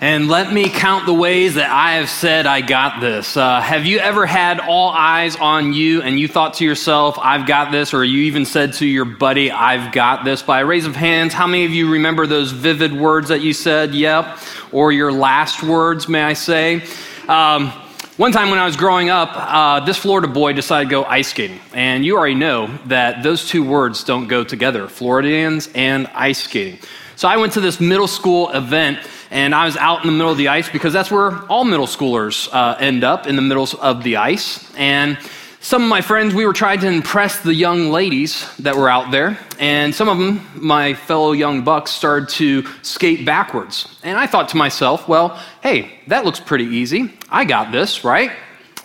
And let me count the ways that I have said I got this. Uh, have you ever had all eyes on you and you thought to yourself, I've got this, or you even said to your buddy, I've got this? By a raise of hands, how many of you remember those vivid words that you said, yep, or your last words, may I say? Um, one time when I was growing up, uh, this Florida boy decided to go ice skating. And you already know that those two words don't go together Floridians and ice skating. So I went to this middle school event and I was out in the middle of the ice because that's where all middle schoolers uh, end up in the middle of the ice. And some of my friends, we were trying to impress the young ladies that were out there, and some of them, my fellow young bucks, started to skate backwards. And I thought to myself, well, hey, that looks pretty easy. I got this, right?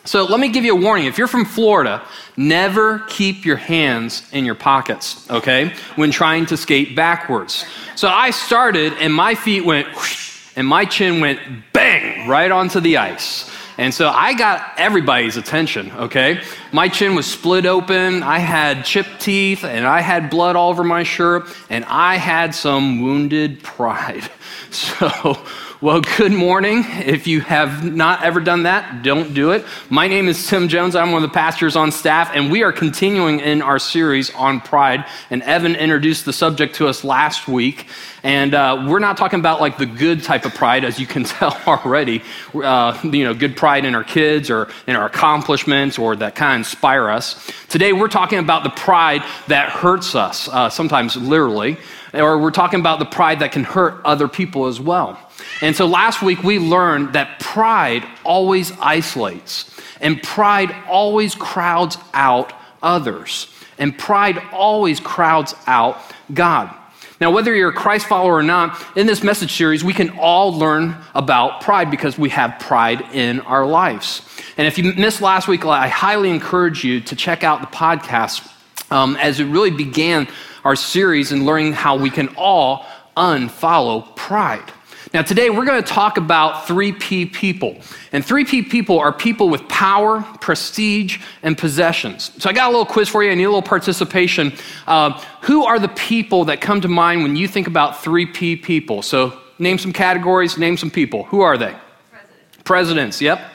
So let me give you a warning. If you're from Florida, never keep your hands in your pockets, okay, when trying to skate backwards. So I started, and my feet went whoosh, and my chin went bang right onto the ice. And so I got everybody's attention, okay? My chin was split open, I had chipped teeth, and I had blood all over my shirt, and I had some wounded pride. So well, good morning. If you have not ever done that, don't do it. My name is Tim Jones. I'm one of the pastors on staff, and we are continuing in our series on pride. And Evan introduced the subject to us last week. And uh, we're not talking about like the good type of pride, as you can tell already. Uh, you know, good pride in our kids or in our accomplishments or that kind of inspire us. Today, we're talking about the pride that hurts us, uh, sometimes literally, or we're talking about the pride that can hurt other people as well. And so last week we learned that pride always isolates, and pride always crowds out others, and pride always crowds out God. Now, whether you're a Christ follower or not, in this message series, we can all learn about pride because we have pride in our lives. And if you missed last week, I highly encourage you to check out the podcast um, as it really began our series in learning how we can all unfollow pride. Now, today we're going to talk about 3P people. And 3P people are people with power, prestige, and possessions. So I got a little quiz for you. I need a little participation. Uh, who are the people that come to mind when you think about 3P people? So name some categories, name some people. Who are they? President. Presidents, yep.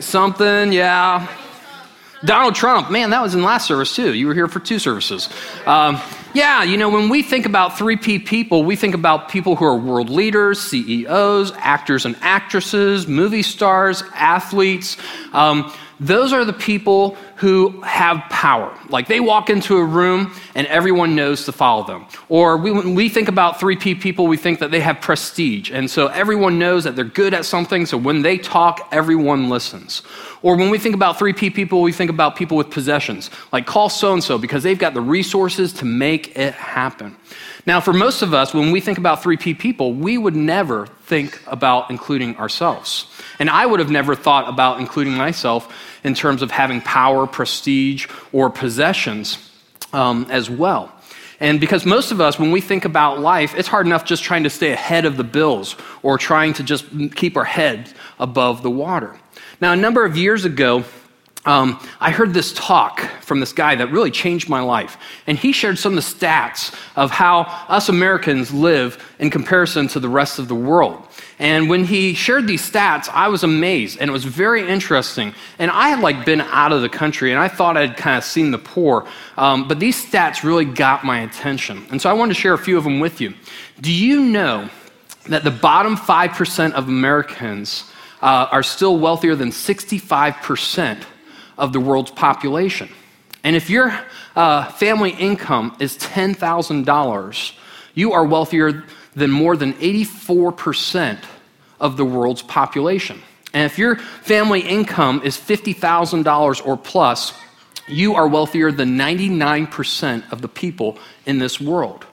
Something, yeah. Donald Trump, man, that was in last service too. You were here for two services. Um, yeah, you know, when we think about 3P people, we think about people who are world leaders, CEOs, actors and actresses, movie stars, athletes. Um, those are the people who have power. Like they walk into a room and everyone knows to follow them. Or we, when we think about 3P people, we think that they have prestige. And so everyone knows that they're good at something. So when they talk, everyone listens. Or when we think about 3P people, we think about people with possessions. Like call so and so because they've got the resources to make it happen. Now, for most of us, when we think about 3P people, we would never think about including ourselves. And I would have never thought about including myself in terms of having power, prestige, or possessions um, as well. And because most of us, when we think about life, it's hard enough just trying to stay ahead of the bills or trying to just keep our head above the water. Now, a number of years ago, um, I heard this talk from this guy that really changed my life. And he shared some of the stats of how us Americans live in comparison to the rest of the world. And when he shared these stats, I was amazed and it was very interesting. And I had like been out of the country and I thought I'd kind of seen the poor. Um, but these stats really got my attention. And so I wanted to share a few of them with you. Do you know that the bottom 5% of Americans uh, are still wealthier than 65% of the world's population? And if your uh, family income is $10,000, you are wealthier than more than 84% of the world's population. And if your family income is $50,000 or plus, you are wealthier than 99% of the people in this world.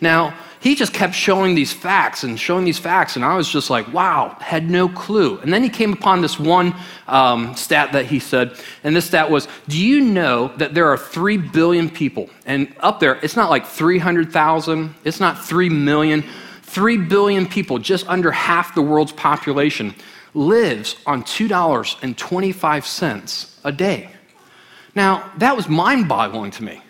Now, he just kept showing these facts and showing these facts, and I was just like, wow, had no clue. And then he came upon this one um, stat that he said, and this stat was Do you know that there are 3 billion people? And up there, it's not like 300,000, it's not 3 million. 3 billion people, just under half the world's population, lives on $2.25 a day. Now, that was mind boggling to me.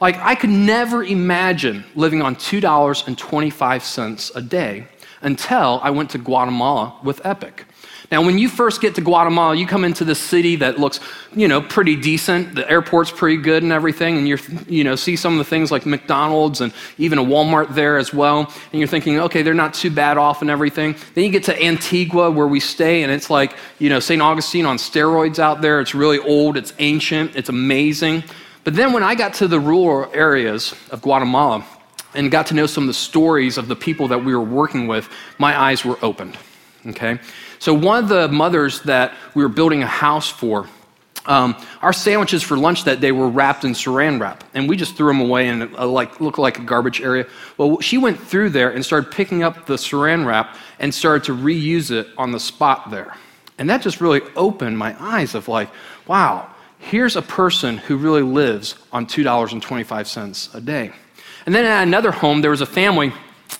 Like, I could never imagine living on $2.25 a day until I went to Guatemala with Epic. Now, when you first get to Guatemala, you come into this city that looks, you know, pretty decent. The airport's pretty good and everything, and you you know, see some of the things like McDonald's and even a Walmart there as well. And you're thinking, okay, they're not too bad off and everything. Then you get to Antigua where we stay, and it's like, you know, St. Augustine on steroids out there. It's really old, it's ancient, it's amazing. But then when I got to the rural areas of Guatemala and got to know some of the stories of the people that we were working with, my eyes were opened. Okay? So, one of the mothers that we were building a house for, um, our sandwiches for lunch that day were wrapped in saran wrap, and we just threw them away uh, like looked like a garbage area. Well, she went through there and started picking up the saran wrap and started to reuse it on the spot there, and that just really opened my eyes of like, wow, here's a person who really lives on two dollars and twenty-five cents a day. And then at another home, there was a family,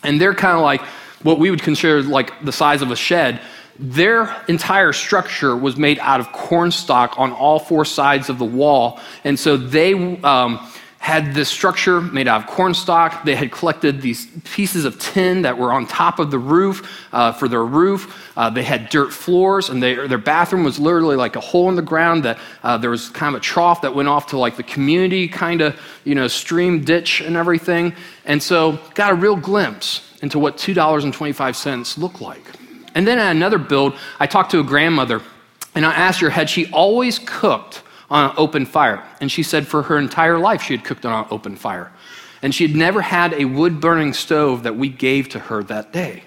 and they're kind of like what we would consider like the size of a shed their entire structure was made out of cornstalk on all four sides of the wall. And so they um, had this structure made out of cornstalk. They had collected these pieces of tin that were on top of the roof uh, for their roof. Uh, they had dirt floors, and they, their bathroom was literally like a hole in the ground that uh, there was kind of a trough that went off to like the community kind of, you know, stream ditch and everything. And so got a real glimpse into what $2.25 looked like. And then at another build, I talked to a grandmother and I asked her, had she always cooked on an open fire? And she said for her entire life she had cooked on an open fire. And she had never had a wood burning stove that we gave to her that day.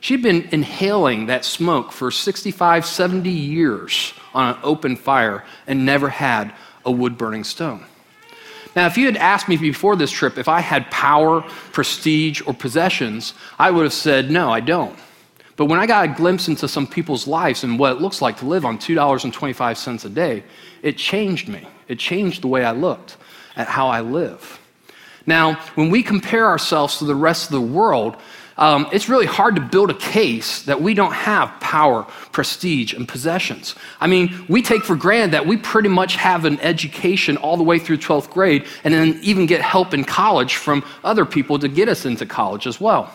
She'd been inhaling that smoke for 65, 70 years on an open fire and never had a wood burning stove. Now, if you had asked me before this trip if I had power, prestige, or possessions, I would have said, no, I don't. But when I got a glimpse into some people's lives and what it looks like to live on $2.25 a day, it changed me. It changed the way I looked at how I live. Now, when we compare ourselves to the rest of the world, um, it's really hard to build a case that we don't have power, prestige, and possessions. I mean, we take for granted that we pretty much have an education all the way through 12th grade and then even get help in college from other people to get us into college as well.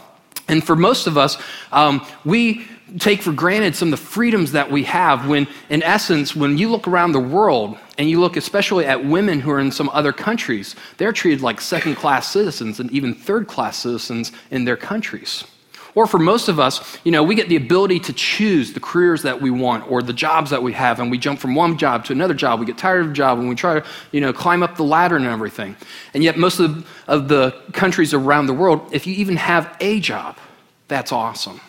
And for most of us, um, we take for granted some of the freedoms that we have when, in essence, when you look around the world and you look especially at women who are in some other countries, they're treated like second class citizens and even third class citizens in their countries. Or for most of us, you know, we get the ability to choose the careers that we want or the jobs that we have, and we jump from one job to another job. We get tired of a job and we try to, you know, climb up the ladder and everything. And yet, most of the, of the countries around the world, if you even have a job, that's awesome.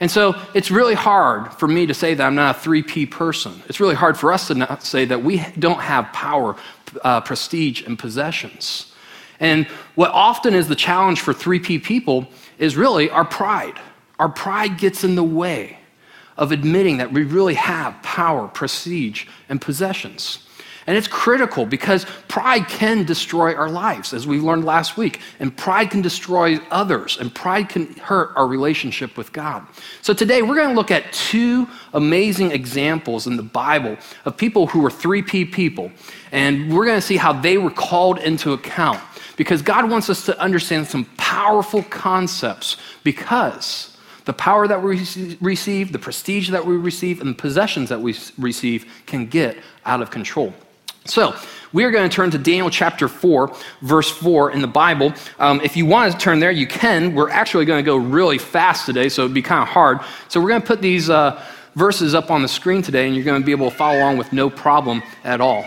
And so it's really hard for me to say that I'm not a 3P person. It's really hard for us to not say that we don't have power, uh, prestige, and possessions. And what often is the challenge for 3P people is really our pride. Our pride gets in the way of admitting that we really have power, prestige, and possessions. And it's critical because pride can destroy our lives, as we learned last week. And pride can destroy others, and pride can hurt our relationship with God. So today we're going to look at two amazing examples in the Bible of people who were 3P people. And we're going to see how they were called into account because God wants us to understand some powerful concepts because the power that we receive, the prestige that we receive, and the possessions that we receive can get out of control. So, we are going to turn to Daniel chapter 4, verse 4 in the Bible. Um, if you want to turn there, you can. We're actually going to go really fast today, so it'd be kind of hard. So, we're going to put these uh, verses up on the screen today, and you're going to be able to follow along with no problem at all.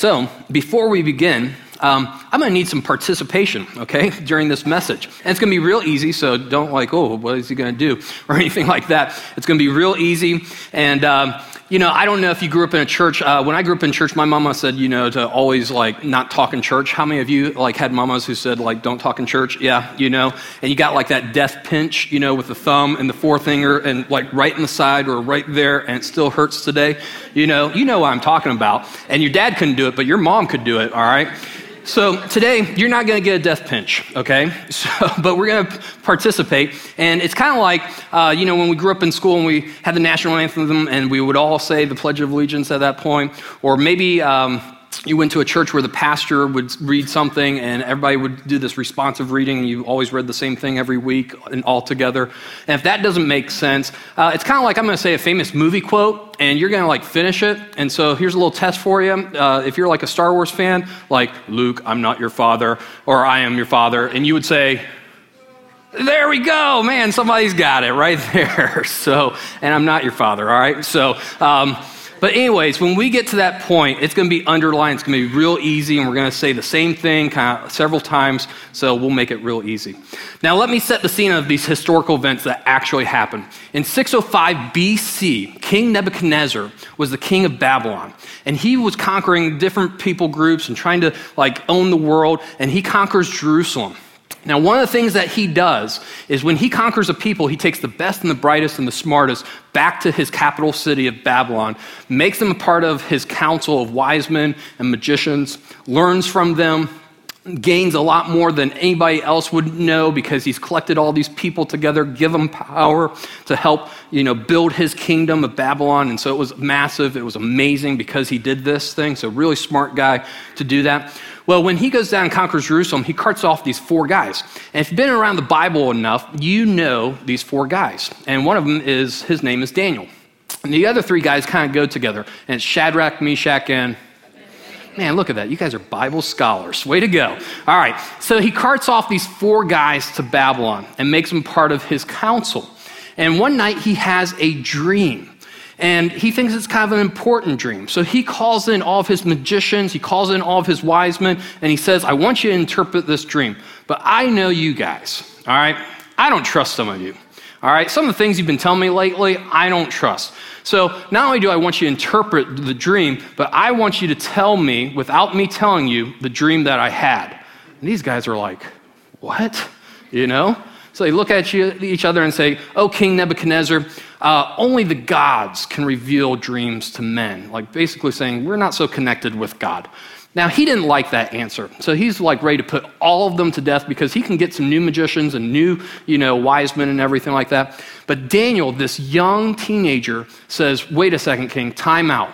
So, before we begin, um, I'm going to need some participation, okay, during this message. And it's going to be real easy, so don't like, oh, what is he going to do? Or anything like that. It's going to be real easy. And, um, you know, I don't know if you grew up in a church. Uh, when I grew up in church, my mama said, you know, to always like not talk in church. How many of you like had mamas who said like don't talk in church? Yeah, you know, and you got like that death pinch, you know, with the thumb and the forefinger and like right in the side or right there, and it still hurts today. You know, you know what I'm talking about. And your dad couldn't do it, but your mom could do it. All right. So today, you're not going to get a death pinch, okay? So, but we're going to participate. And it's kind of like, uh, you know, when we grew up in school and we had the national anthem and we would all say the Pledge of Allegiance at that point. Or maybe. Um, you went to a church where the pastor would read something and everybody would do this responsive reading and you always read the same thing every week and all together. And if that doesn't make sense uh, it's kind of like i'm going to say a famous movie quote and you're going to like finish it. And so here's a little test for you. Uh, if you're like a star wars fan like luke i'm not your father or i am your father and you would say there we go man somebody's got it right there. So and i'm not your father all right? So um, but, anyways, when we get to that point, it's going to be underlined. It's going to be real easy, and we're going to say the same thing kind of several times, so we'll make it real easy. Now, let me set the scene of these historical events that actually happened. In 605 BC, King Nebuchadnezzar was the king of Babylon, and he was conquering different people groups and trying to like own the world, and he conquers Jerusalem. Now, one of the things that he does is when he conquers a people, he takes the best and the brightest and the smartest back to his capital city of Babylon, makes them a part of his council of wise men and magicians, learns from them, gains a lot more than anybody else would know because he's collected all these people together, give them power to help, you know, build his kingdom of Babylon. And so it was massive. It was amazing because he did this thing. So really smart guy to do that. Well, when he goes down and conquers Jerusalem, he carts off these four guys. And if you've been around the Bible enough, you know these four guys. And one of them is, his name is Daniel. And the other three guys kind of go together. And it's Shadrach, Meshach, and Man, look at that. You guys are Bible scholars. Way to go. All right. So he carts off these four guys to Babylon and makes them part of his council. And one night he has a dream. And he thinks it's kind of an important dream. So he calls in all of his magicians, he calls in all of his wise men, and he says, I want you to interpret this dream. But I know you guys, all right? I don't trust some of you. All right, some of the things you've been telling me lately, I don't trust. So not only do I want you to interpret the dream, but I want you to tell me, without me telling you, the dream that I had. And these guys are like, What? You know? So they look at each other and say, Oh, King Nebuchadnezzar, uh, only the gods can reveal dreams to men. Like basically saying, We're not so connected with God. Now, he didn't like that answer. So he's like ready to put all of them to death because he can get some new magicians and new, you know, wise men and everything like that. But Daniel, this young teenager, says, wait a second, king, time out.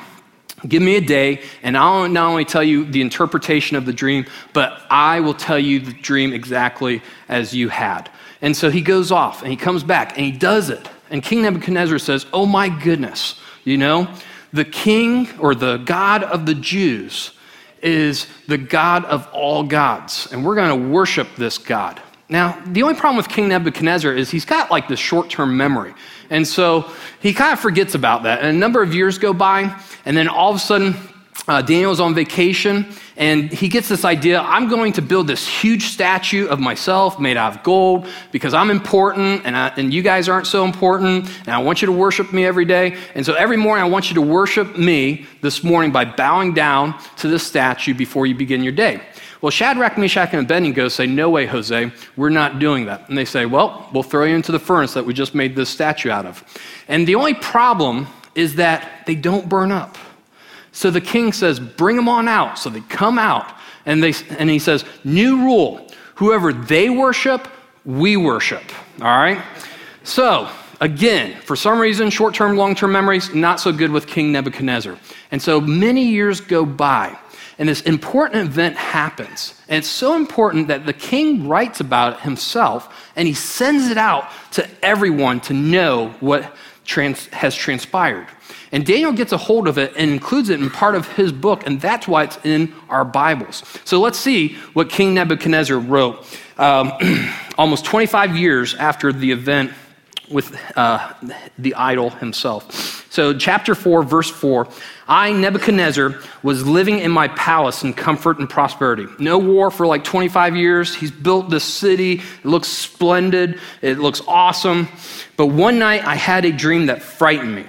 Give me a day, and I'll not only tell you the interpretation of the dream, but I will tell you the dream exactly as you had. And so he goes off and he comes back and he does it. And King Nebuchadnezzar says, Oh my goodness, you know, the king or the God of the Jews is the God of all gods, and we're going to worship this God. Now, the only problem with King Nebuchadnezzar is he's got like this short term memory. And so he kind of forgets about that. And a number of years go by, and then all of a sudden, uh, Daniel's on vacation and he gets this idea I'm going to build this huge statue of myself made out of gold because I'm important and, I, and you guys aren't so important. And I want you to worship me every day. And so every morning, I want you to worship me this morning by bowing down to this statue before you begin your day. Well, Shadrach, Meshach, and Abednego say, No way, Jose, we're not doing that. And they say, Well, we'll throw you into the furnace that we just made this statue out of. And the only problem is that they don't burn up. So the king says, Bring them on out. So they come out, and, they, and he says, New rule whoever they worship, we worship. All right? So, again, for some reason, short term, long term memories, not so good with King Nebuchadnezzar. And so many years go by, and this important event happens. And it's so important that the king writes about it himself, and he sends it out to everyone to know what trans- has transpired. And Daniel gets a hold of it and includes it in part of his book, and that's why it's in our Bibles. So let's see what King Nebuchadnezzar wrote um, almost 25 years after the event with uh, the idol himself. So, chapter 4, verse 4 I, Nebuchadnezzar, was living in my palace in comfort and prosperity. No war for like 25 years. He's built this city. It looks splendid, it looks awesome. But one night I had a dream that frightened me.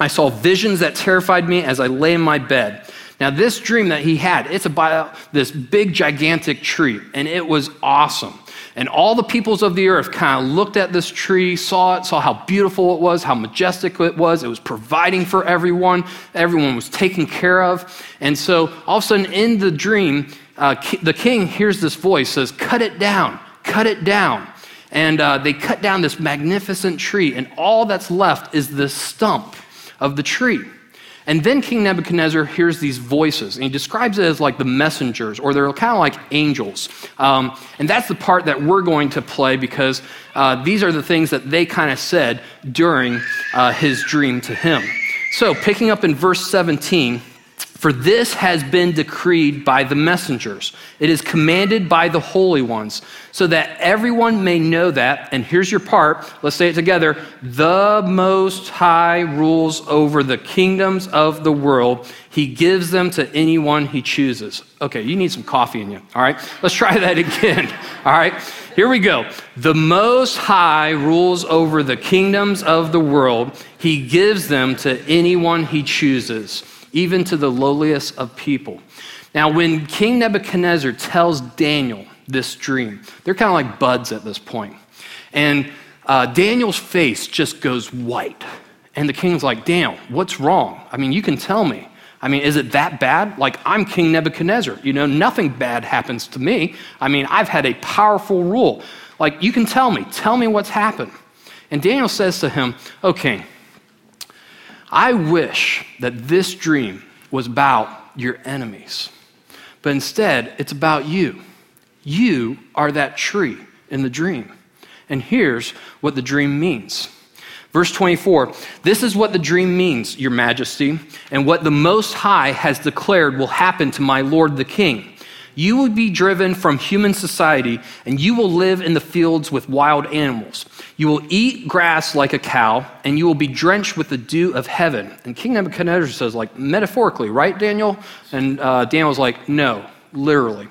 I saw visions that terrified me as I lay in my bed. Now, this dream that he had, it's about this big, gigantic tree, and it was awesome. And all the peoples of the earth kind of looked at this tree, saw it, saw how beautiful it was, how majestic it was. It was providing for everyone, everyone was taken care of. And so, all of a sudden, in the dream, uh, the king hears this voice, says, Cut it down, cut it down. And uh, they cut down this magnificent tree, and all that's left is the stump of the tree. And then King Nebuchadnezzar hears these voices, and he describes it as like the messengers, or they're kind of like angels. Um, and that's the part that we're going to play because uh, these are the things that they kind of said during uh, his dream to him. So, picking up in verse 17, for this has been decreed by the messengers. It is commanded by the holy ones, so that everyone may know that, and here's your part, let's say it together the Most High rules over the kingdoms of the world. He gives them to anyone he chooses. Okay, you need some coffee in you, all right? Let's try that again, all right? Here we go. The Most High rules over the kingdoms of the world. He gives them to anyone he chooses even to the lowliest of people. Now, when King Nebuchadnezzar tells Daniel this dream, they're kind of like buds at this point. And uh, Daniel's face just goes white. And the king's like, Daniel, what's wrong? I mean, you can tell me. I mean, is it that bad? Like, I'm King Nebuchadnezzar. You know, nothing bad happens to me. I mean, I've had a powerful rule. Like, you can tell me. Tell me what's happened. And Daniel says to him, Okay, I wish that this dream was about your enemies, but instead it's about you. You are that tree in the dream. And here's what the dream means. Verse 24 This is what the dream means, Your Majesty, and what the Most High has declared will happen to my Lord the King. You will be driven from human society, and you will live in the fields with wild animals. You will eat grass like a cow, and you will be drenched with the dew of heaven. And King Nebuchadnezzar says, like, metaphorically, right, Daniel? And uh, Daniel's like, no, literally.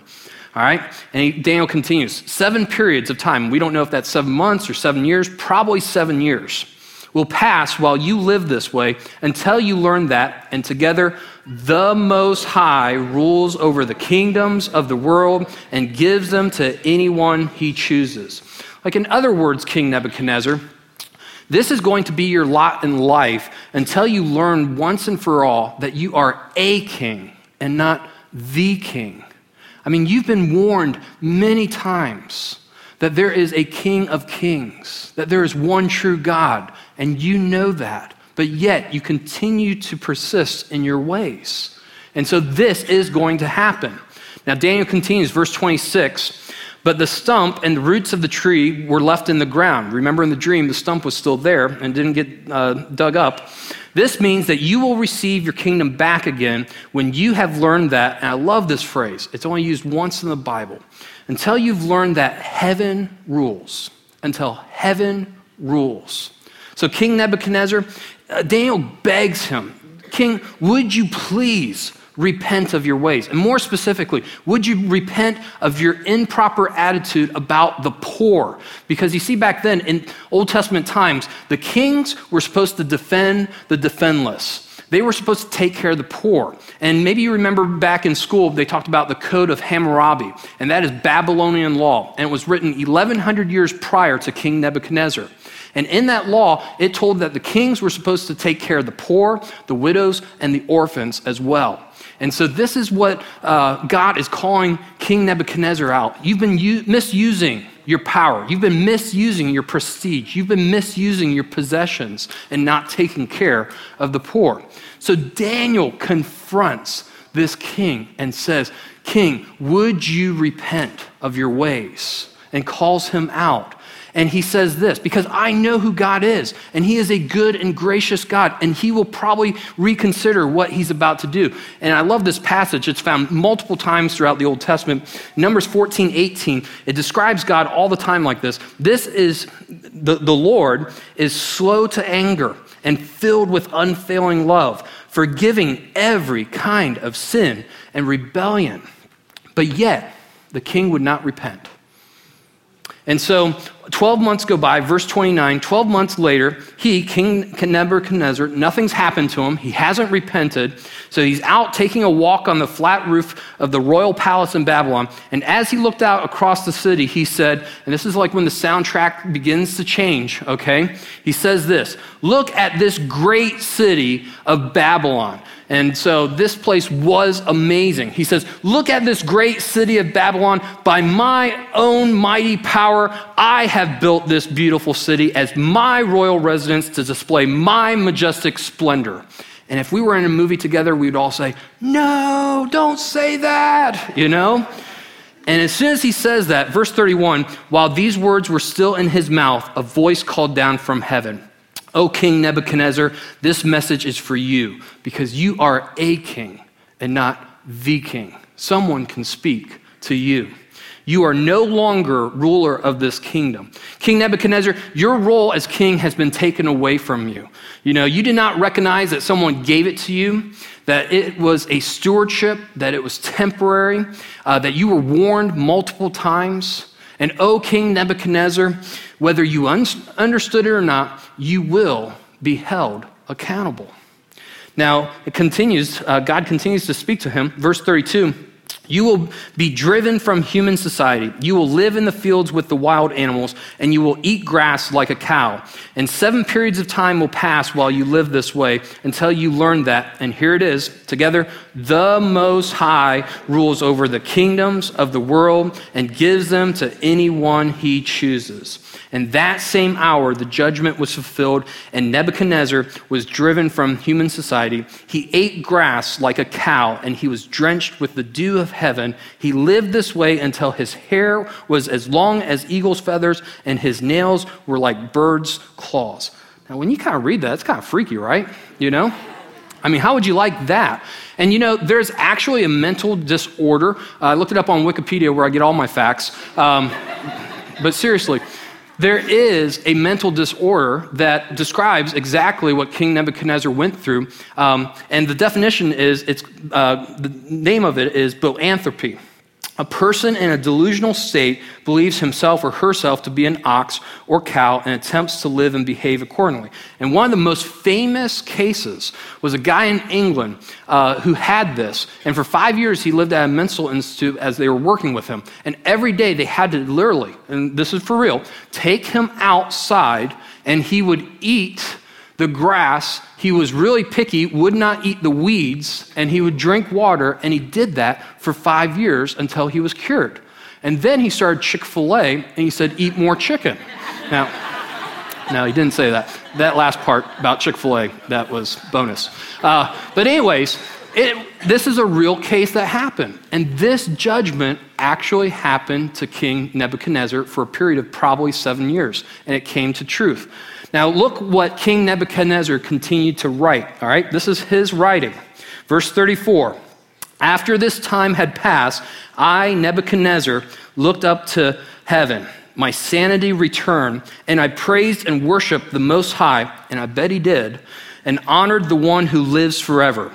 All right? And he, Daniel continues seven periods of time. We don't know if that's seven months or seven years, probably seven years will pass while you live this way until you learn that, and together the Most High rules over the kingdoms of the world and gives them to anyone he chooses. Like, in other words, King Nebuchadnezzar, this is going to be your lot in life until you learn once and for all that you are a king and not the king. I mean, you've been warned many times that there is a king of kings, that there is one true God, and you know that, but yet you continue to persist in your ways. And so this is going to happen. Now, Daniel continues, verse 26. But the stump and the roots of the tree were left in the ground. Remember in the dream, the stump was still there and didn't get uh, dug up. This means that you will receive your kingdom back again when you have learned that. And I love this phrase, it's only used once in the Bible. Until you've learned that heaven rules. Until heaven rules. So King Nebuchadnezzar, Uh, Daniel begs him, King, would you please repent of your ways? And more specifically, would you repent of your improper attitude about the poor? Because you see, back then in Old Testament times, the kings were supposed to defend the defendless. They were supposed to take care of the poor. And maybe you remember back in school, they talked about the Code of Hammurabi, and that is Babylonian law. And it was written 1,100 years prior to King Nebuchadnezzar. And in that law, it told that the kings were supposed to take care of the poor, the widows, and the orphans as well. And so, this is what uh, God is calling King Nebuchadnezzar out. You've been u- misusing your power, you've been misusing your prestige, you've been misusing your possessions, and not taking care of the poor. So, Daniel confronts this king and says, King, would you repent of your ways? And calls him out. And he says this because I know who God is, and he is a good and gracious God, and he will probably reconsider what he's about to do. And I love this passage. It's found multiple times throughout the Old Testament. Numbers 14, 18, it describes God all the time like this. This is the, the Lord is slow to anger and filled with unfailing love, forgiving every kind of sin and rebellion. But yet, the king would not repent. And so 12 months go by, verse 29. 12 months later, he, King Nebuchadnezzar, nothing's happened to him. He hasn't repented. So he's out taking a walk on the flat roof of the royal palace in Babylon. And as he looked out across the city, he said, and this is like when the soundtrack begins to change, okay? He says this Look at this great city of Babylon. And so this place was amazing. He says, Look at this great city of Babylon. By my own mighty power, I have built this beautiful city as my royal residence to display my majestic splendor. And if we were in a movie together, we'd all say, No, don't say that, you know? And as soon as he says that, verse 31, while these words were still in his mouth, a voice called down from heaven. O King Nebuchadnezzar, this message is for you because you are a king and not the king. Someone can speak to you. You are no longer ruler of this kingdom. King Nebuchadnezzar, your role as king has been taken away from you. You know, you did not recognize that someone gave it to you, that it was a stewardship, that it was temporary, uh, that you were warned multiple times. And, O King Nebuchadnezzar, whether you un- understood it or not, you will be held accountable. Now, it continues, uh, God continues to speak to him. Verse 32 you will be driven from human society. You will live in the fields with the wild animals, and you will eat grass like a cow. And seven periods of time will pass while you live this way until you learn that, and here it is, together, the Most High rules over the kingdoms of the world and gives them to anyone he chooses. And that same hour, the judgment was fulfilled, and Nebuchadnezzar was driven from human society. He ate grass like a cow, and he was drenched with the dew of heaven. He lived this way until his hair was as long as eagle's feathers, and his nails were like birds' claws. Now, when you kind of read that, it's kind of freaky, right? You know? I mean, how would you like that? And you know, there's actually a mental disorder. Uh, I looked it up on Wikipedia where I get all my facts. Um, but seriously, there is a mental disorder that describes exactly what King Nebuchadnezzar went through. Um, and the definition is it's, uh, the name of it is boanthropy. A person in a delusional state believes himself or herself to be an ox or cow and attempts to live and behave accordingly. And one of the most famous cases was a guy in England uh, who had this. And for five years, he lived at a mental institute as they were working with him. And every day, they had to literally, and this is for real, take him outside and he would eat the grass. He was really picky, would not eat the weeds, and he would drink water, and he did that for five years until he was cured. And then he started Chick fil A, and he said, Eat more chicken. Now, no, he didn't say that. That last part about Chick fil A, that was bonus. Uh, but, anyways, it, this is a real case that happened. And this judgment actually happened to King Nebuchadnezzar for a period of probably seven years, and it came to truth. Now, look what King Nebuchadnezzar continued to write. All right, this is his writing. Verse 34 After this time had passed, I, Nebuchadnezzar, looked up to heaven. My sanity returned, and I praised and worshiped the Most High, and I bet he did, and honored the one who lives forever.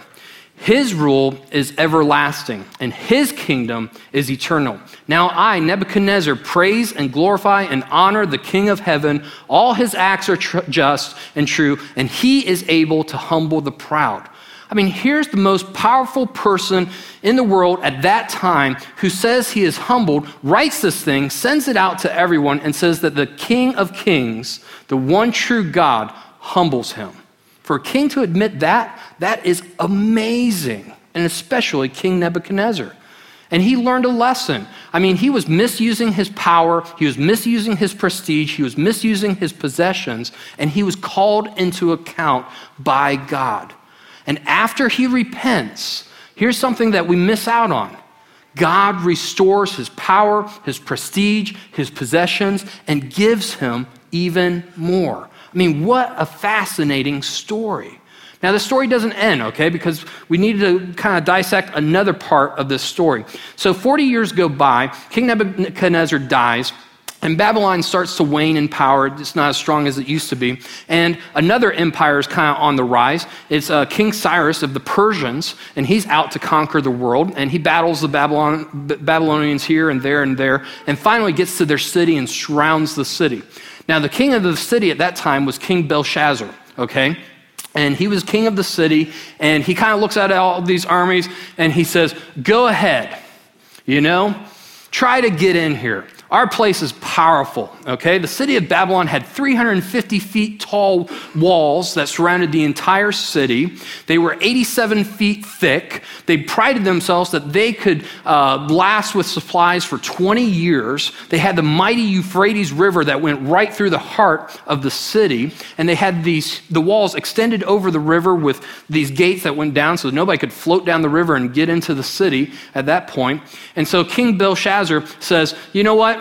His rule is everlasting, and his kingdom is eternal. Now I, Nebuchadnezzar, praise and glorify and honor the King of heaven. All his acts are tr- just and true, and he is able to humble the proud. I mean, here's the most powerful person in the world at that time who says he is humbled, writes this thing, sends it out to everyone, and says that the King of kings, the one true God, humbles him. For a king to admit that, that is amazing, and especially King Nebuchadnezzar. And he learned a lesson. I mean, he was misusing his power, he was misusing his prestige, he was misusing his possessions, and he was called into account by God. And after he repents, here's something that we miss out on God restores his power, his prestige, his possessions, and gives him even more. I mean, what a fascinating story. Now, the story doesn't end, okay, because we need to kind of dissect another part of this story. So, 40 years go by, King Nebuchadnezzar dies, And Babylon starts to wane in power. It's not as strong as it used to be. And another empire is kind of on the rise. It's uh, King Cyrus of the Persians, and he's out to conquer the world. And he battles the Babylon, Babylonians here and there and there, and finally gets to their city and surrounds the city. Now, the king of the city at that time was King Belshazzar, okay? And he was king of the city, and he kind of looks at all these armies and he says, Go ahead, you know, try to get in here. Our place is powerful, okay? The city of Babylon had 350 feet tall walls that surrounded the entire city. They were 87 feet thick. They prided themselves that they could uh, last with supplies for 20 years. They had the mighty Euphrates River that went right through the heart of the city. And they had these, the walls extended over the river with these gates that went down so nobody could float down the river and get into the city at that point. And so King Belshazzar says, you know what?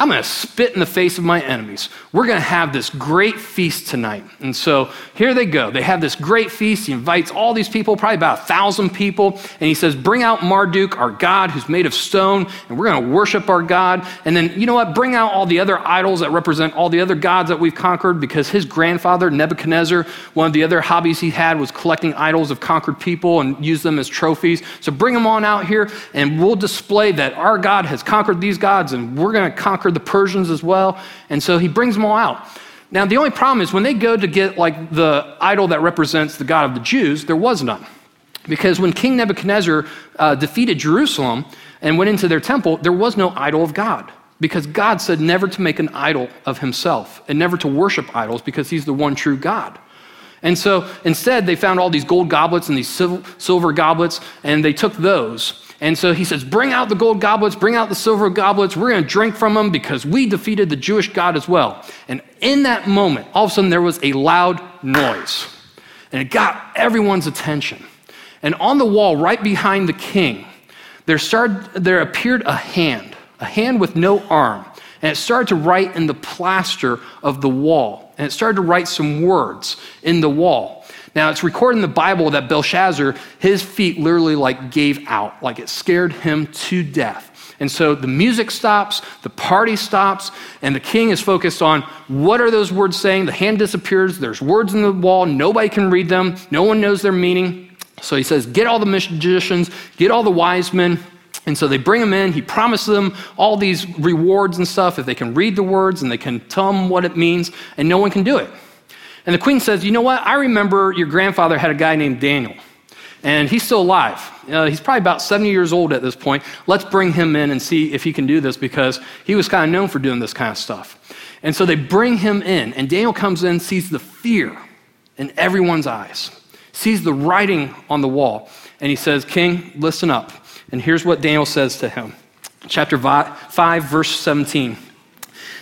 I'm going to spit in the face of my enemies. We're going to have this great feast tonight. And so here they go. They have this great feast. He invites all these people, probably about a thousand people. And he says, Bring out Marduk, our God, who's made of stone, and we're going to worship our God. And then, you know what? Bring out all the other idols that represent all the other gods that we've conquered because his grandfather, Nebuchadnezzar, one of the other hobbies he had was collecting idols of conquered people and use them as trophies. So bring them on out here, and we'll display that our God has conquered these gods, and we're going to conquer the Persians as well. And so he brings them all out. Now, the only problem is when they go to get like the idol that represents the God of the Jews, there was none. Because when King Nebuchadnezzar uh, defeated Jerusalem and went into their temple, there was no idol of God. Because God said never to make an idol of himself and never to worship idols because he's the one true God. And so instead, they found all these gold goblets and these silver goblets, and they took those. And so he says, Bring out the gold goblets, bring out the silver goblets. We're going to drink from them because we defeated the Jewish God as well. And in that moment, all of a sudden, there was a loud noise. And it got everyone's attention. And on the wall, right behind the king, there, started, there appeared a hand, a hand with no arm. And it started to write in the plaster of the wall. And it started to write some words in the wall. Now, it's recorded in the Bible that Belshazzar, his feet literally like gave out, like it scared him to death. And so the music stops, the party stops, and the king is focused on what are those words saying? The hand disappears, there's words in the wall, nobody can read them, no one knows their meaning. So he says, Get all the magicians, get all the wise men. And so they bring them in. He promises them all these rewards and stuff if they can read the words and they can tell them what it means, and no one can do it. And the queen says, You know what? I remember your grandfather had a guy named Daniel, and he's still alive. Uh, he's probably about 70 years old at this point. Let's bring him in and see if he can do this because he was kind of known for doing this kind of stuff. And so they bring him in, and Daniel comes in, sees the fear in everyone's eyes, sees the writing on the wall, and he says, King, listen up. And here's what Daniel says to him. Chapter 5, verse 17.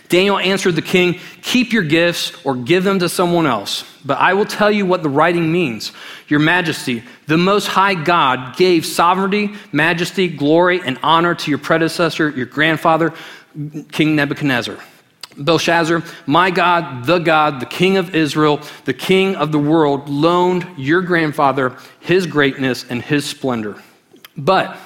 Daniel answered the king, Keep your gifts or give them to someone else. But I will tell you what the writing means. Your majesty, the Most High God gave sovereignty, majesty, glory, and honor to your predecessor, your grandfather, King Nebuchadnezzar. Belshazzar, my God, the God, the King of Israel, the King of the world, loaned your grandfather his greatness and his splendor. But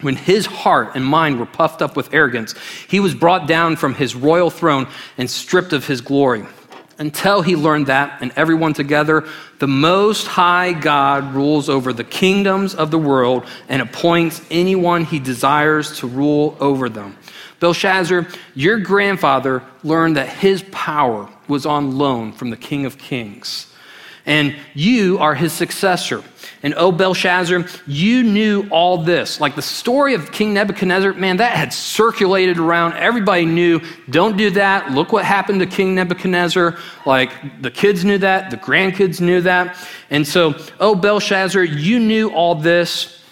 when his heart and mind were puffed up with arrogance, he was brought down from his royal throne and stripped of his glory. Until he learned that, and everyone together, the Most High God rules over the kingdoms of the world and appoints anyone he desires to rule over them. Belshazzar, your grandfather learned that his power was on loan from the King of Kings, and you are his successor. And oh, Belshazzar, you knew all this. Like the story of King Nebuchadnezzar, man, that had circulated around. Everybody knew, don't do that. Look what happened to King Nebuchadnezzar. Like the kids knew that, the grandkids knew that. And so, oh, Belshazzar, you knew all this,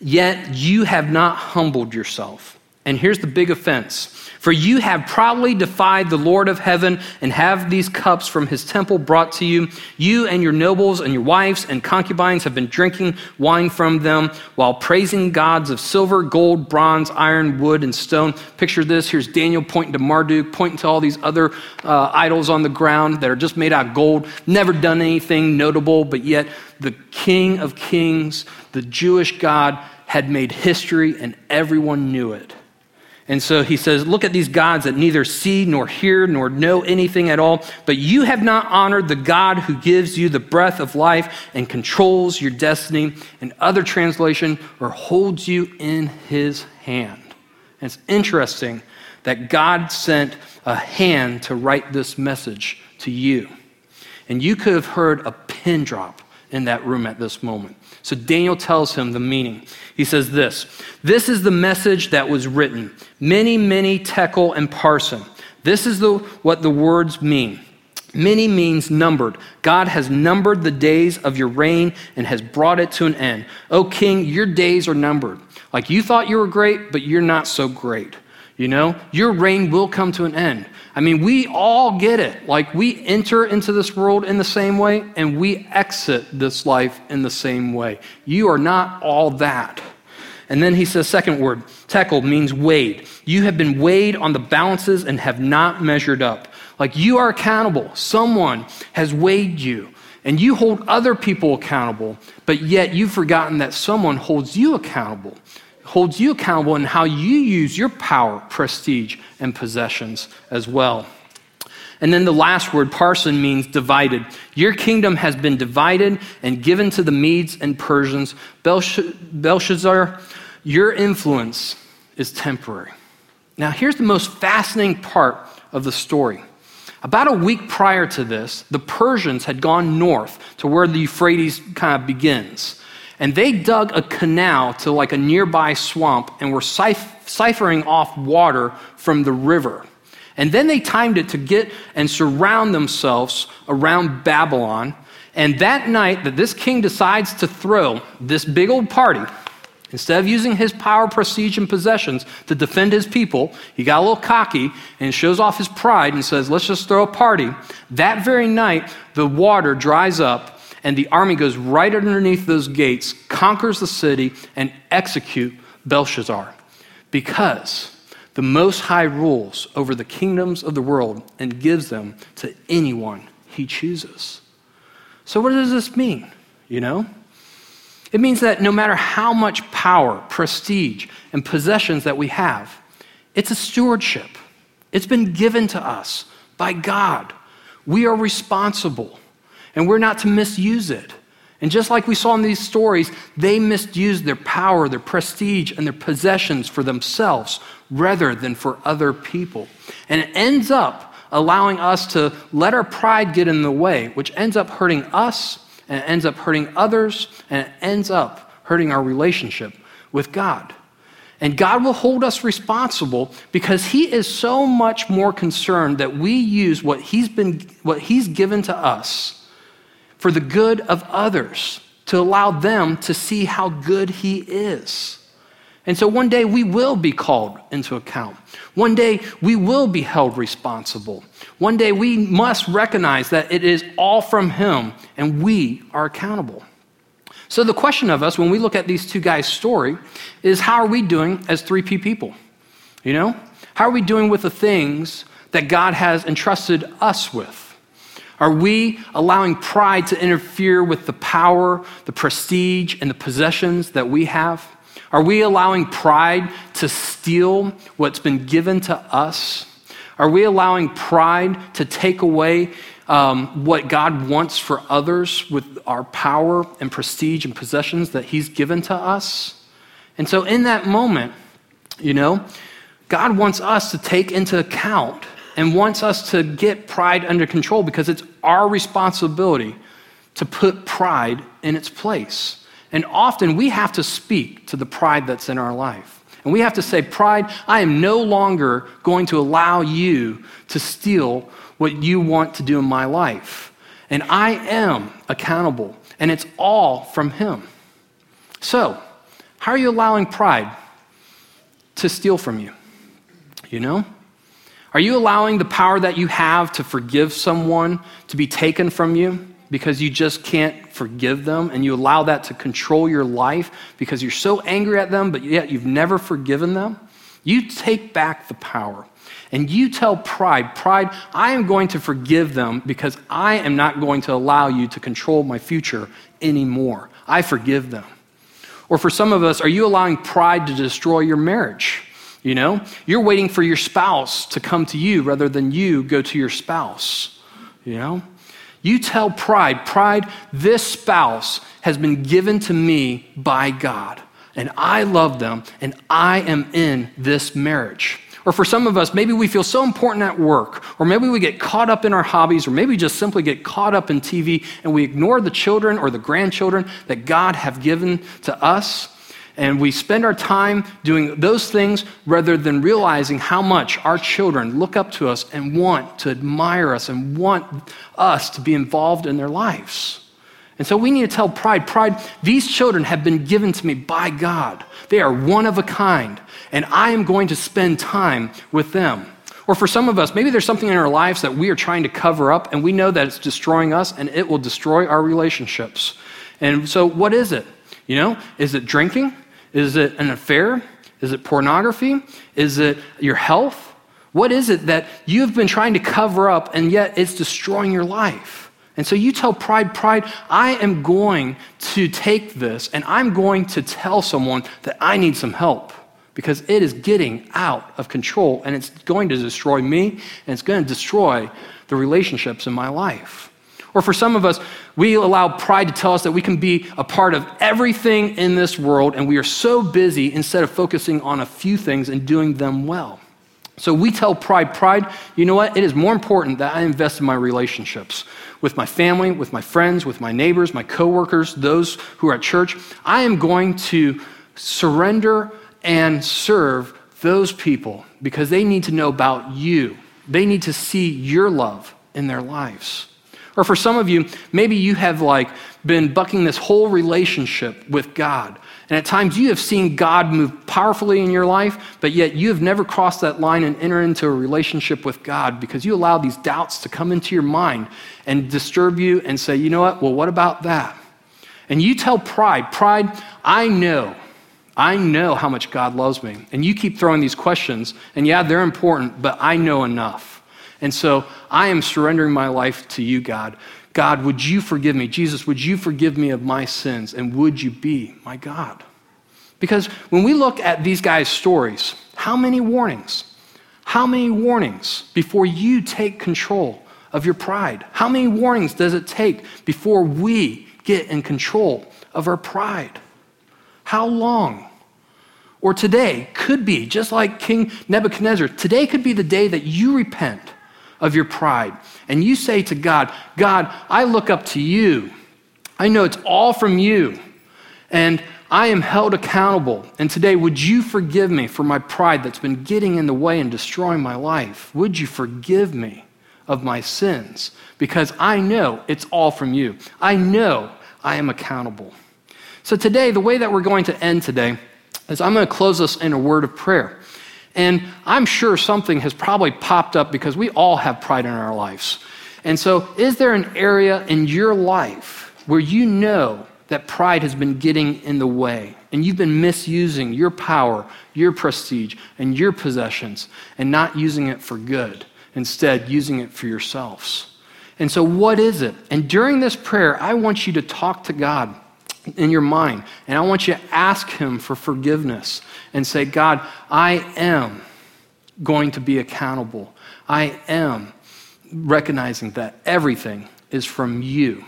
yet you have not humbled yourself. And here's the big offense for you have probably defied the Lord of heaven and have these cups from his temple brought to you. You and your nobles and your wives and concubines have been drinking wine from them while praising gods of silver, gold, bronze, iron, wood, and stone. Picture this. Here's Daniel pointing to Marduk, pointing to all these other uh, idols on the ground that are just made out of gold, never done anything notable, but yet the King of Kings, the Jewish God, had made history and everyone knew it. And so he says, Look at these gods that neither see nor hear nor know anything at all, but you have not honored the God who gives you the breath of life and controls your destiny. And other translation, or holds you in his hand. And it's interesting that God sent a hand to write this message to you. And you could have heard a pin drop in that room at this moment. So Daniel tells him the meaning. He says this This is the message that was written mene, mene tekel and parsin. This is the, what the words mean. Mene means numbered. God has numbered the days of your reign and has brought it to an end. O king, your days are numbered. Like you thought you were great, but you're not so great. You know, your reign will come to an end. I mean, we all get it. Like, we enter into this world in the same way, and we exit this life in the same way. You are not all that. And then he says, second word, tekel means weighed. You have been weighed on the balances and have not measured up. Like, you are accountable. Someone has weighed you, and you hold other people accountable, but yet you've forgotten that someone holds you accountable holds you accountable in how you use your power, prestige, and possessions as well. And then the last word, parsin, means divided. Your kingdom has been divided and given to the Medes and Persians. Belshazzar, your influence is temporary. Now, here's the most fascinating part of the story. About a week prior to this, the Persians had gone north to where the Euphrates kind of begins. And they dug a canal to like a nearby swamp and were siphoning off water from the river. And then they timed it to get and surround themselves around Babylon. And that night that this king decides to throw this big old party, instead of using his power, prestige, and possessions to defend his people, he got a little cocky and shows off his pride and says, Let's just throw a party. That very night, the water dries up and the army goes right underneath those gates, conquers the city, and execute Belshazzar. Because the Most High rules over the kingdoms of the world and gives them to anyone he chooses. So, what does this mean? You know? It means that no matter how much power, prestige, and possessions that we have, it's a stewardship. It's been given to us by God. We are responsible and we're not to misuse it. And just like we saw in these stories, they misused their power, their prestige, and their possessions for themselves rather than for other people. And it ends up allowing us to let our pride get in the way, which ends up hurting us, and it ends up hurting others, and it ends up hurting our relationship with God. And God will hold us responsible because He is so much more concerned that we use what He's, been, what he's given to us for the good of others, to allow them to see how good He is. And so one day we will be called into account. One day we will be held responsible. One day we must recognize that it is all from Him and we are accountable. So the question of us when we look at these two guys' story is how are we doing as 3P people? You know? How are we doing with the things that God has entrusted us with? Are we allowing pride to interfere with the power, the prestige, and the possessions that we have? Are we allowing pride to steal what's been given to us? Are we allowing pride to take away um, what God wants for others with our power and prestige and possessions that He's given to us? And so, in that moment, you know, God wants us to take into account and wants us to get pride under control because it's our responsibility to put pride in its place. And often we have to speak to the pride that's in our life. And we have to say, Pride, I am no longer going to allow you to steal what you want to do in my life. And I am accountable, and it's all from Him. So, how are you allowing pride to steal from you? You know? Are you allowing the power that you have to forgive someone to be taken from you because you just can't forgive them and you allow that to control your life because you're so angry at them, but yet you've never forgiven them? You take back the power and you tell pride, Pride, I am going to forgive them because I am not going to allow you to control my future anymore. I forgive them. Or for some of us, are you allowing pride to destroy your marriage? You know, you're waiting for your spouse to come to you rather than you go to your spouse. You know, you tell pride, pride, this spouse has been given to me by God, and I love them, and I am in this marriage. Or for some of us, maybe we feel so important at work, or maybe we get caught up in our hobbies, or maybe just simply get caught up in TV and we ignore the children or the grandchildren that God have given to us. And we spend our time doing those things rather than realizing how much our children look up to us and want to admire us and want us to be involved in their lives. And so we need to tell pride, pride, these children have been given to me by God. They are one of a kind, and I am going to spend time with them. Or for some of us, maybe there's something in our lives that we are trying to cover up, and we know that it's destroying us and it will destroy our relationships. And so, what is it? You know, is it drinking? Is it an affair? Is it pornography? Is it your health? What is it that you've been trying to cover up and yet it's destroying your life? And so you tell pride, pride, I am going to take this and I'm going to tell someone that I need some help because it is getting out of control and it's going to destroy me and it's going to destroy the relationships in my life. Or for some of us, we allow pride to tell us that we can be a part of everything in this world, and we are so busy instead of focusing on a few things and doing them well. So we tell pride, pride, you know what? It is more important that I invest in my relationships with my family, with my friends, with my neighbors, my coworkers, those who are at church. I am going to surrender and serve those people because they need to know about you. They need to see your love in their lives. Or for some of you, maybe you have like been bucking this whole relationship with God. And at times you have seen God move powerfully in your life, but yet you have never crossed that line and entered into a relationship with God because you allow these doubts to come into your mind and disturb you and say, you know what? Well, what about that? And you tell pride, pride, I know. I know how much God loves me. And you keep throwing these questions, and yeah, they're important, but I know enough. And so I am surrendering my life to you, God. God, would you forgive me? Jesus, would you forgive me of my sins? And would you be my God? Because when we look at these guys' stories, how many warnings? How many warnings before you take control of your pride? How many warnings does it take before we get in control of our pride? How long? Or today could be, just like King Nebuchadnezzar, today could be the day that you repent of your pride. And you say to God, God, I look up to you. I know it's all from you. And I am held accountable. And today, would you forgive me for my pride that's been getting in the way and destroying my life? Would you forgive me of my sins? Because I know it's all from you. I know I am accountable. So, today, the way that we're going to end today is I'm going to close us in a word of prayer. And I'm sure something has probably popped up because we all have pride in our lives. And so, is there an area in your life where you know that pride has been getting in the way and you've been misusing your power, your prestige, and your possessions and not using it for good, instead, using it for yourselves? And so, what is it? And during this prayer, I want you to talk to God in your mind. And I want you to ask Him for forgiveness and say, God, I am going to be accountable. I am recognizing that everything is from you.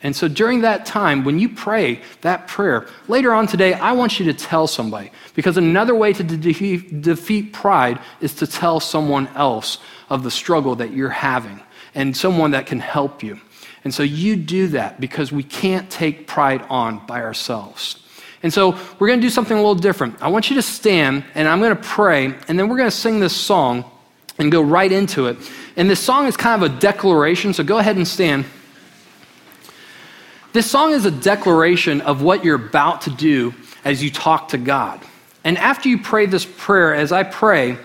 And so during that time, when you pray that prayer, later on today, I want you to tell somebody. Because another way to defeat, defeat pride is to tell someone else of the struggle that you're having and someone that can help you. And so you do that because we can't take pride on by ourselves. And so we're going to do something a little different. I want you to stand and I'm going to pray and then we're going to sing this song and go right into it. And this song is kind of a declaration, so go ahead and stand. This song is a declaration of what you're about to do as you talk to God. And after you pray this prayer, as I pray,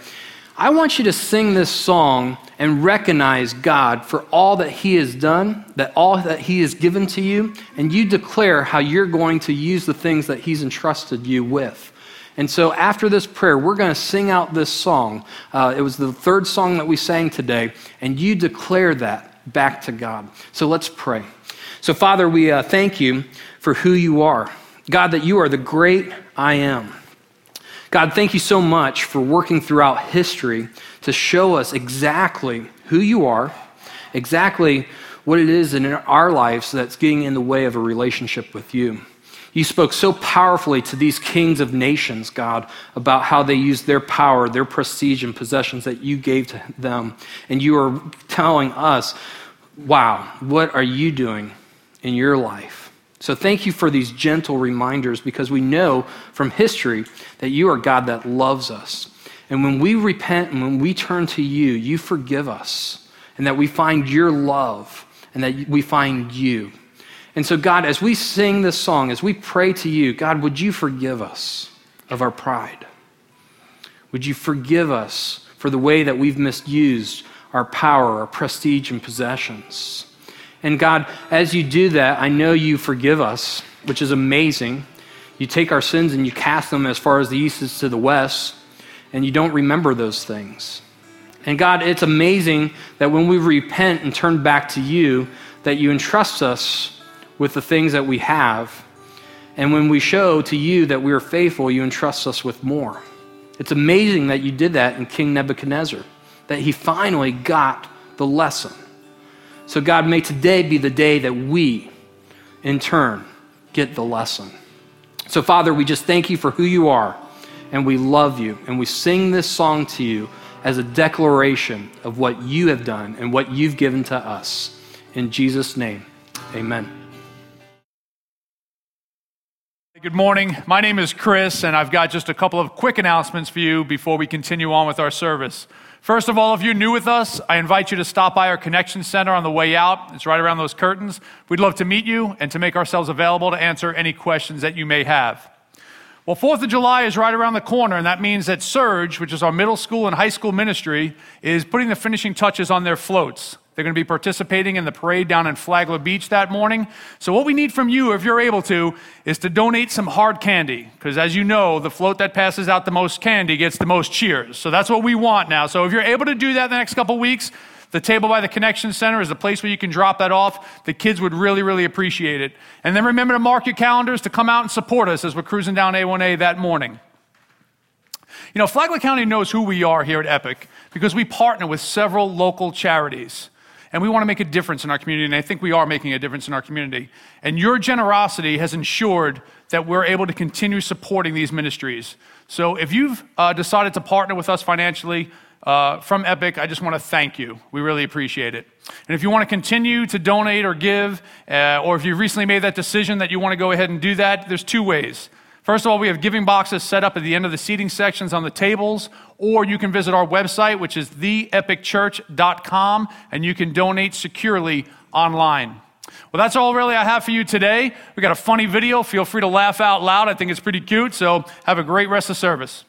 I want you to sing this song and recognize God for all that He has done, that all that He has given to you, and you declare how you're going to use the things that He's entrusted you with. And so after this prayer, we're going to sing out this song. Uh, it was the third song that we sang today, and you declare that back to God. So let's pray. So, Father, we uh, thank you for who you are. God, that you are the great I am. God, thank you so much for working throughout history to show us exactly who you are, exactly what it is in our lives that's getting in the way of a relationship with you. You spoke so powerfully to these kings of nations, God, about how they used their power, their prestige, and possessions that you gave to them. And you are telling us, wow, what are you doing in your life? So thank you for these gentle reminders because we know from history that you are God that loves us. And when we repent and when we turn to you, you forgive us and that we find your love and that we find you. And so, God, as we sing this song, as we pray to you, God, would you forgive us of our pride? Would you forgive us for the way that we've misused our power, our prestige, and possessions? And God, as you do that, I know you forgive us, which is amazing. You take our sins and you cast them as far as the east is to the west, and you don't remember those things. And God, it's amazing that when we repent and turn back to you, that you entrust us with the things that we have. And when we show to you that we are faithful, you entrust us with more. It's amazing that you did that in King Nebuchadnezzar, that he finally got the lesson. So, God, may today be the day that we, in turn, get the lesson. So, Father, we just thank you for who you are, and we love you, and we sing this song to you as a declaration of what you have done and what you've given to us. In Jesus' name, amen. Good morning. My name is Chris, and I've got just a couple of quick announcements for you before we continue on with our service. First of all, if you're new with us, I invite you to stop by our Connection Center on the way out. It's right around those curtains. We'd love to meet you and to make ourselves available to answer any questions that you may have. Well, 4th of July is right around the corner, and that means that Surge, which is our middle school and high school ministry, is putting the finishing touches on their floats. They're going to be participating in the parade down in Flagler Beach that morning. So, what we need from you, if you're able to, is to donate some hard candy. Because, as you know, the float that passes out the most candy gets the most cheers. So, that's what we want now. So, if you're able to do that the next couple weeks, the table by the Connection Center is the place where you can drop that off. The kids would really, really appreciate it. And then remember to mark your calendars to come out and support us as we're cruising down A1A that morning. You know, Flagler County knows who we are here at Epic because we partner with several local charities. And we want to make a difference in our community, and I think we are making a difference in our community. And your generosity has ensured that we're able to continue supporting these ministries. So if you've uh, decided to partner with us financially, uh, from Epic, I just want to thank you. We really appreciate it. And if you want to continue to donate or give, uh, or if you've recently made that decision that you want to go ahead and do that, there's two ways. First of all, we have giving boxes set up at the end of the seating sections on the tables, or you can visit our website, which is theepicchurch.com, and you can donate securely online. Well, that's all really I have for you today. We got a funny video. Feel free to laugh out loud. I think it's pretty cute. So have a great rest of service.